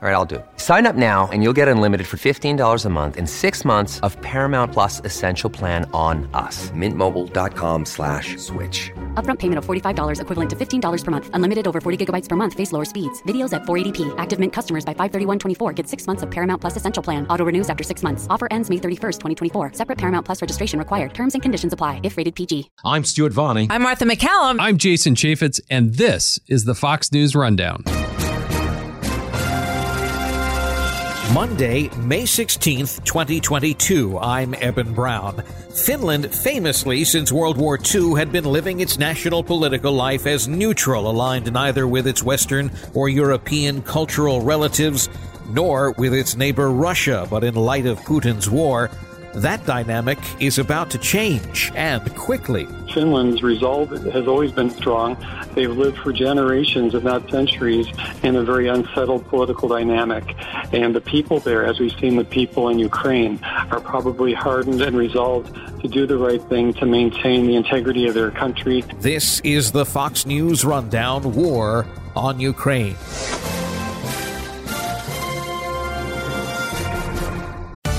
All right, I'll do it. Sign up now and you'll get unlimited for $15 a month in six months of Paramount Plus Essential Plan on us. Mintmobile.com slash switch. Upfront payment of $45 equivalent to $15 per month. Unlimited over 40 gigabytes per month. Face lower speeds. Videos at 480p. Active Mint customers by 531.24 get six months of Paramount Plus Essential Plan. Auto renews after six months. Offer ends May 31st, 2024. Separate Paramount Plus registration required. Terms and conditions apply if rated PG. I'm Stuart Varney. I'm Martha MacCallum. I'm Jason Chaffetz, and this is the Fox News Rundown. Monday, May 16th, 2022. I'm Eben Brown. Finland, famously since World War II, had been living its national political life as neutral, aligned neither with its Western or European cultural relatives, nor with its neighbor Russia. But in light of Putin's war, that dynamic is about to change, and quickly. Finland's resolve has always been strong. They've lived for generations, if not centuries, in a very unsettled political dynamic. And the people there, as we've seen the people in Ukraine, are probably hardened and resolved to do the right thing to maintain the integrity of their country. This is the Fox News Rundown War on Ukraine.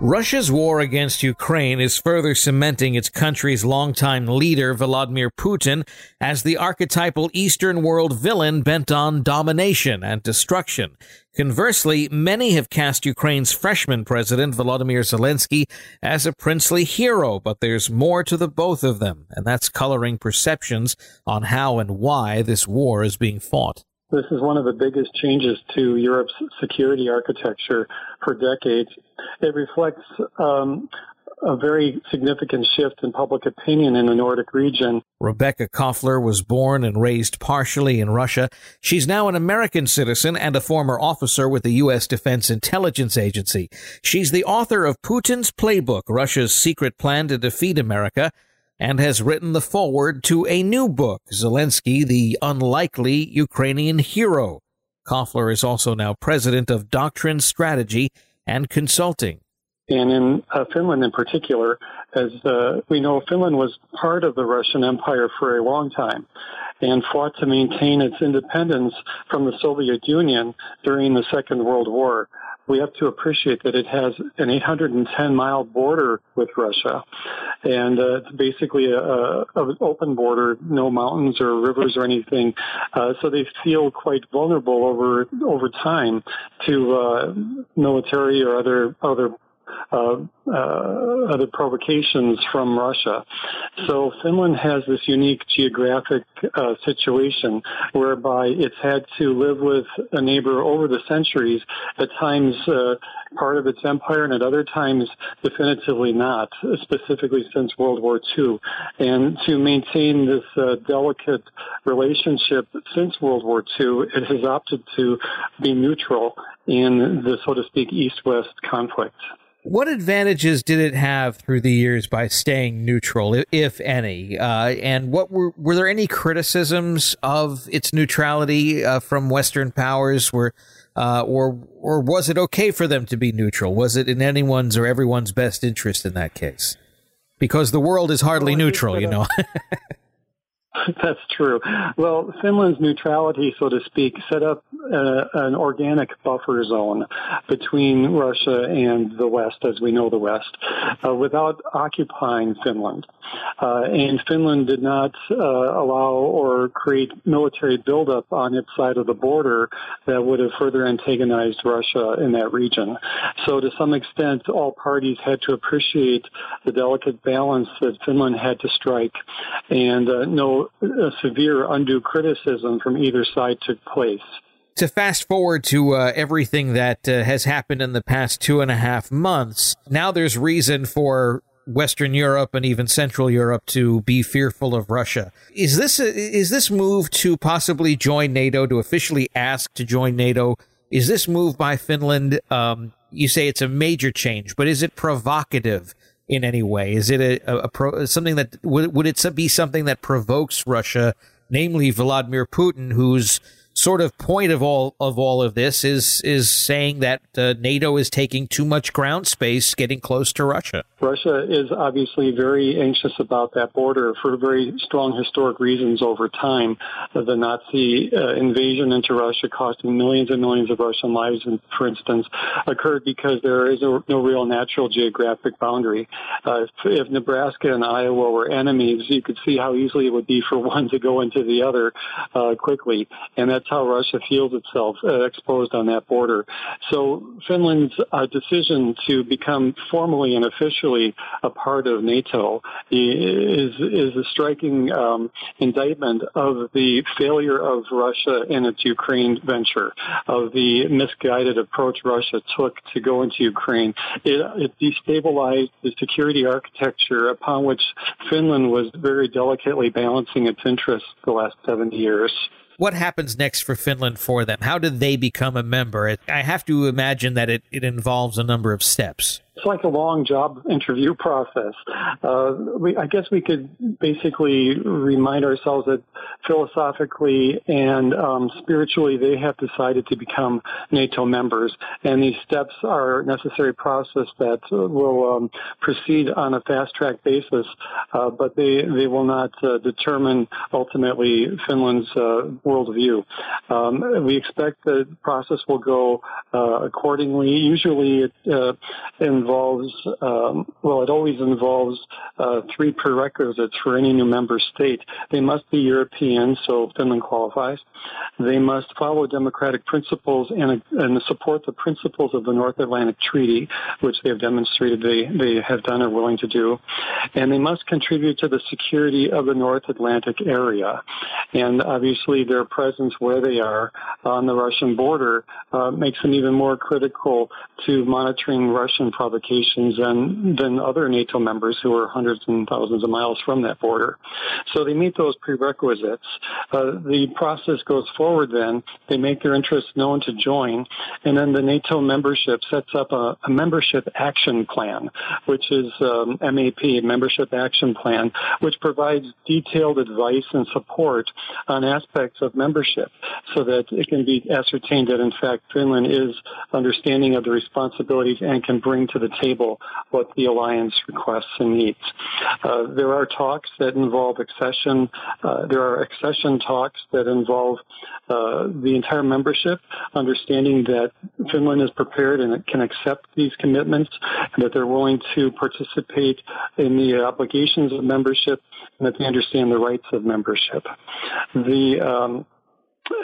Russia's war against Ukraine is further cementing its country's longtime leader, Vladimir Putin, as the archetypal Eastern world villain bent on domination and destruction. Conversely, many have cast Ukraine's freshman president, Volodymyr Zelensky, as a princely hero, but there's more to the both of them, and that's coloring perceptions on how and why this war is being fought. This is one of the biggest changes to Europe's security architecture for decades. It reflects um, a very significant shift in public opinion in the Nordic region. Rebecca Koffler was born and raised partially in Russia. She's now an American citizen and a former officer with the U.S. Defense Intelligence Agency. She's the author of Putin's Playbook, Russia's secret plan to defeat America, and has written the foreword to a new book, Zelensky, the Unlikely Ukrainian Hero. Koffler is also now president of Doctrine Strategy and Consulting. And in uh, Finland in particular, as uh, we know, Finland was part of the Russian Empire for a long time and fought to maintain its independence from the Soviet Union during the Second World War we have to appreciate that it has an 810 mile border with Russia, and uh, it's basically a, a, a, open border, no mountains or rivers or anything. Uh, so they feel quite vulnerable over over time to uh, military or other other uh, other provocations from Russia. So Finland has this unique geographic uh, situation whereby it's had to live with a neighbor over the centuries, at times uh, part of its empire and at other times definitively not, specifically since World War II. And to maintain this uh, delicate relationship since World War II, it has opted to be neutral in the, so to speak, East-West conflict. What advantages did it have through the years by staying neutral, if any? Uh, and what were were there any criticisms of its neutrality uh, from Western powers? Were uh, or or was it okay for them to be neutral? Was it in anyone's or everyone's best interest in that case? Because the world is hardly neutral, you know. That's true. Well, Finland's neutrality, so to speak, set up uh, an organic buffer zone between Russia and the West, as we know the West, uh, without occupying Finland. Uh, and Finland did not uh, allow or create military buildup on its side of the border that would have further antagonized Russia in that region. So, to some extent, all parties had to appreciate the delicate balance that Finland had to strike, and uh, severe undue criticism from either side took place. To fast forward to uh, everything that uh, has happened in the past two and a half months, now there's reason for Western Europe and even Central Europe to be fearful of Russia. Is this a, is this move to possibly join NATO to officially ask to join NATO? Is this move by Finland? Um, you say it's a major change, but is it provocative in any way? Is it a, a, a pro, something that would, would it be something that provokes Russia, namely Vladimir Putin, who's sort of point of all of all of this is is saying that uh, NATO is taking too much ground space, getting close to Russia. Russia is obviously very anxious about that border for very strong historic reasons over time. The Nazi uh, invasion into Russia, costing millions and millions of Russian lives, for instance, occurred because there is a, no real natural geographic boundary. Uh, if, if Nebraska and Iowa were enemies, you could see how easily it would be for one to go into the other uh, quickly, and that's how Russia feels itself uh, exposed on that border. So Finland's uh, decision to become formally and officially a part of NATO is is a striking um, indictment of the failure of Russia in its Ukraine venture, of the misguided approach Russia took to go into Ukraine. It, it destabilized the security architecture upon which Finland was very delicately balancing its interests the last 70 years what happens next for Finland for them? How do they become a member? I have to imagine that it, it involves a number of steps it's like a long job interview process. Uh, we, I guess we could basically remind ourselves that philosophically and um, spiritually, they have decided to become NATO members, and these steps are a necessary process that will um, proceed on a fast track basis, uh, but they they will not uh, determine ultimately Finland's uh, worldview. Um, we expect the process will go uh, accordingly. Usually, it uh, in involves, um, well, it always involves uh, three prerequisites for any new member state. They must be European, so Finland qualifies. They must follow democratic principles and, and support the principles of the North Atlantic Treaty, which they have demonstrated they, they have done or willing to do. And they must contribute to the security of the North Atlantic area. And obviously their presence where they are on the Russian border uh, makes them even more critical to monitoring Russian provocations than, than other NATO members who are hundreds and thousands of miles from that border. So they meet those prerequisites. Uh, the process goes forward then. They make their interests known to join, and then the NATO membership sets up a, a membership action plan, which is um, MAP, Membership Action Plan, which provides detailed advice and support on aspects of membership so that it can be ascertained that in fact Finland is understanding of the responsibilities and can bring to the table what the alliance requests and needs. Uh, there are talks that involve accession. Uh, there are accession talks that involve uh, the entire membership, understanding that Finland is prepared and it can accept these commitments, and that they're willing to participate in the obligations of membership, and that they understand the rights of membership. The um,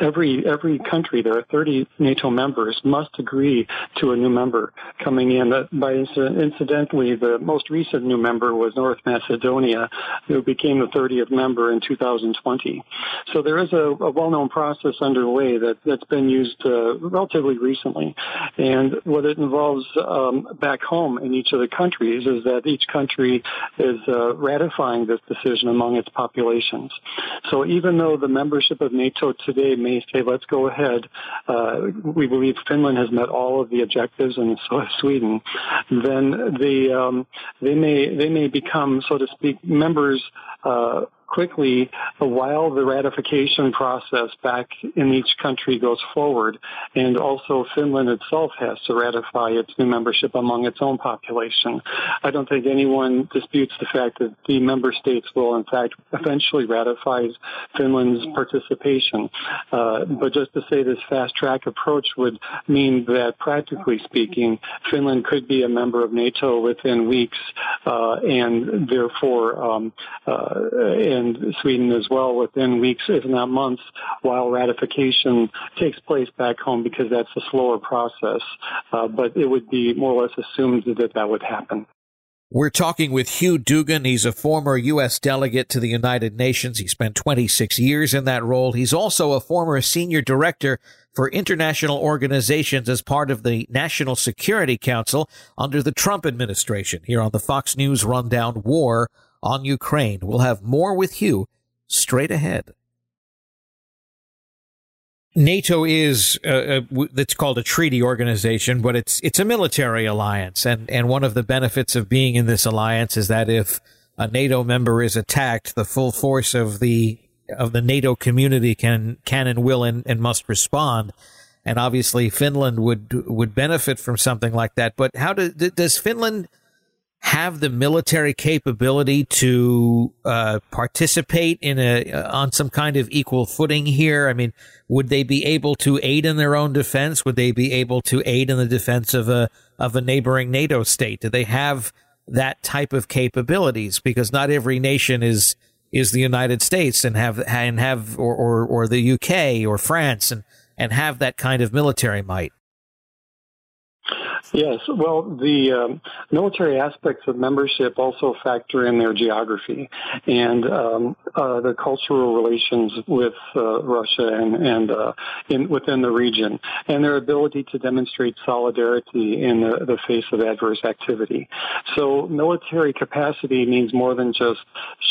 every every country, there are 30 NATO members, must agree to a new member coming in. By incidentally, the most recent new member was North Macedonia, who became the 30th member in 2020. So there is a, a well-known process underway that that's been used uh, relatively recently, and what it involves um, back home in each of the countries is that each country is uh, ratifying this decision among its populations. So even though the membership of NATO today may say, let's go ahead. Uh, we believe Finland has met all of the objectives, and so has Sweden. Then they um, they may they may become, so to speak, members. Uh, quickly while the ratification process back in each country goes forward. And also Finland itself has to ratify its new membership among its own population. I don't think anyone disputes the fact that the member states will in fact eventually ratify Finland's participation. Uh, but just to say this fast track approach would mean that practically speaking, Finland could be a member of NATO within weeks, uh, and therefore, um, uh, and Sweden as well within weeks, if not months, while ratification takes place back home because that's a slower process. Uh, but it would be more or less assumed that that would happen. We're talking with Hugh Dugan. He's a former U.S. delegate to the United Nations. He spent 26 years in that role. He's also a former senior director for international organizations as part of the National Security Council under the Trump administration. Here on the Fox News Rundown War on Ukraine. We'll have more with Hugh straight ahead. NATO is uh, it's called a treaty organization, but it's it's a military alliance, and and one of the benefits of being in this alliance is that if a NATO member is attacked, the full force of the of the NATO community can can and will and, and must respond. And obviously, Finland would would benefit from something like that. But how do, does Finland have the military capability to uh, participate in a on some kind of equal footing here? I mean, would they be able to aid in their own defense? Would they be able to aid in the defense of a of a neighboring NATO state? Do they have that type of capabilities? Because not every nation is is the United States and have and have or or, or the UK or France and and have that kind of military might. Yes, well, the um, military aspects of membership also factor in their geography and um, uh, the cultural relations with uh, Russia and, and uh, in, within the region, and their ability to demonstrate solidarity in the, the, face of adverse activity. So, military capacity means more than just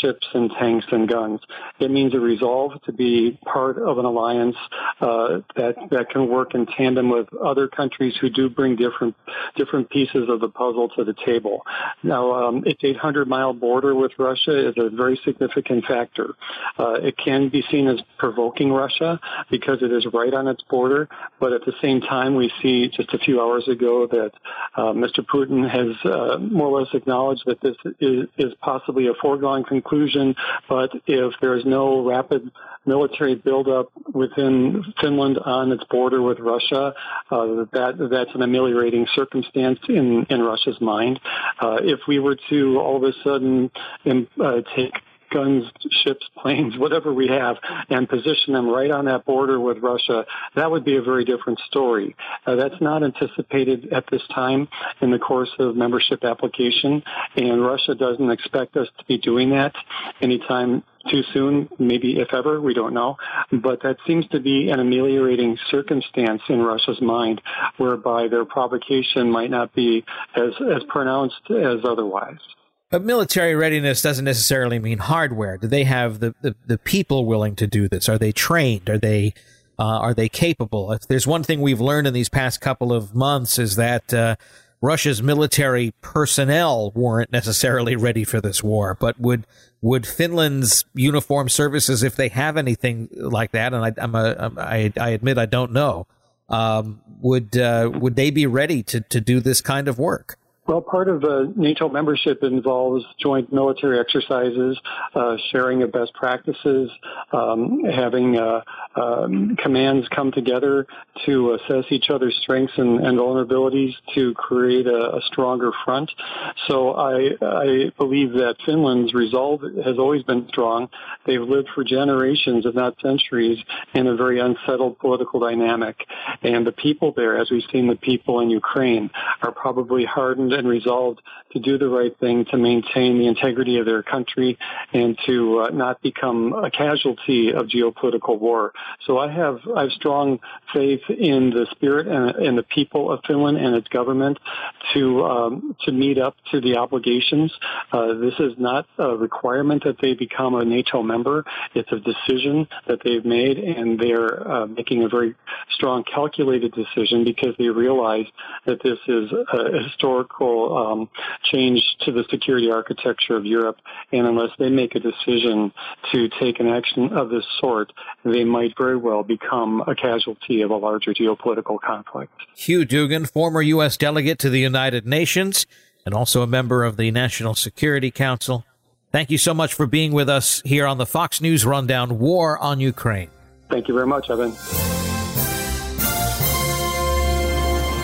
ships and tanks and guns. It means a resolve to be part of an alliance uh, that that can work in tandem with other countries who do bring different different pieces of the puzzle to the table. Now, um, its 800 mile border with Russia is a very significant factor. Uh, it can be seen as provoking Russia because it is right on its border, but at the same time, we see just a few hours ago that uh, Mr. Putin has uh, more or less acknowledged that this is, is possibly a foregone conclusion, but if there is no rapid military buildup within Finland on its border with Russia, uh, that that's an ameliorating circumstance in in Russia's mind. Uh, if we were to all of a sudden um, uh, take guns, ships, planes, whatever we have, and position them right on that border with Russia, that would be a very different story. Uh, that's not anticipated at this time in the course of membership application, and Russia doesn't expect us to be doing that anytime too soon, maybe if ever, we don't know. But that seems to be an ameliorating circumstance in Russia's mind, whereby their provocation might not be as, as pronounced as otherwise. But military readiness doesn't necessarily mean hardware. Do they have the, the, the people willing to do this? Are they trained? Are they uh, are they capable? If there's one thing we've learned in these past couple of months is that uh, Russia's military personnel weren't necessarily ready for this war. But would would Finland's uniform services, if they have anything like that, and I, I'm a, I, I admit I don't know, um, would uh, would they be ready to to do this kind of work? Well, part of the NATO membership involves joint military exercises, uh, sharing of best practices, um, having uh, um, commands come together to assess each other's strengths and, and vulnerabilities to create a, a, stronger front. So I, I believe that Finland's resolve has always been strong. They've lived for generations, if not centuries, in a very unsettled political dynamic. And the people there, as we've seen the people in Ukraine, are probably hardened and resolved to do the right thing to maintain the integrity of their country and to uh, not become a casualty of geopolitical war. So I have I have strong faith in the spirit and, and the people of Finland and its government to um, to meet up to the obligations. Uh, this is not a requirement that they become a NATO member. It's a decision that they've made, and they're uh, making a very strong, calculated decision because they realize that this is a historical um, change to the security architecture of Europe. And unless they make a decision to take an action of this sort, they might very well become a casualty of a larger geopolitical conflict. Hugh Dugan, former U.S. delegate to the United Nations and also a member of the National Security Council. Thank you so much for being with us here on the Fox News Rundown War on Ukraine. Thank you very much, Evan.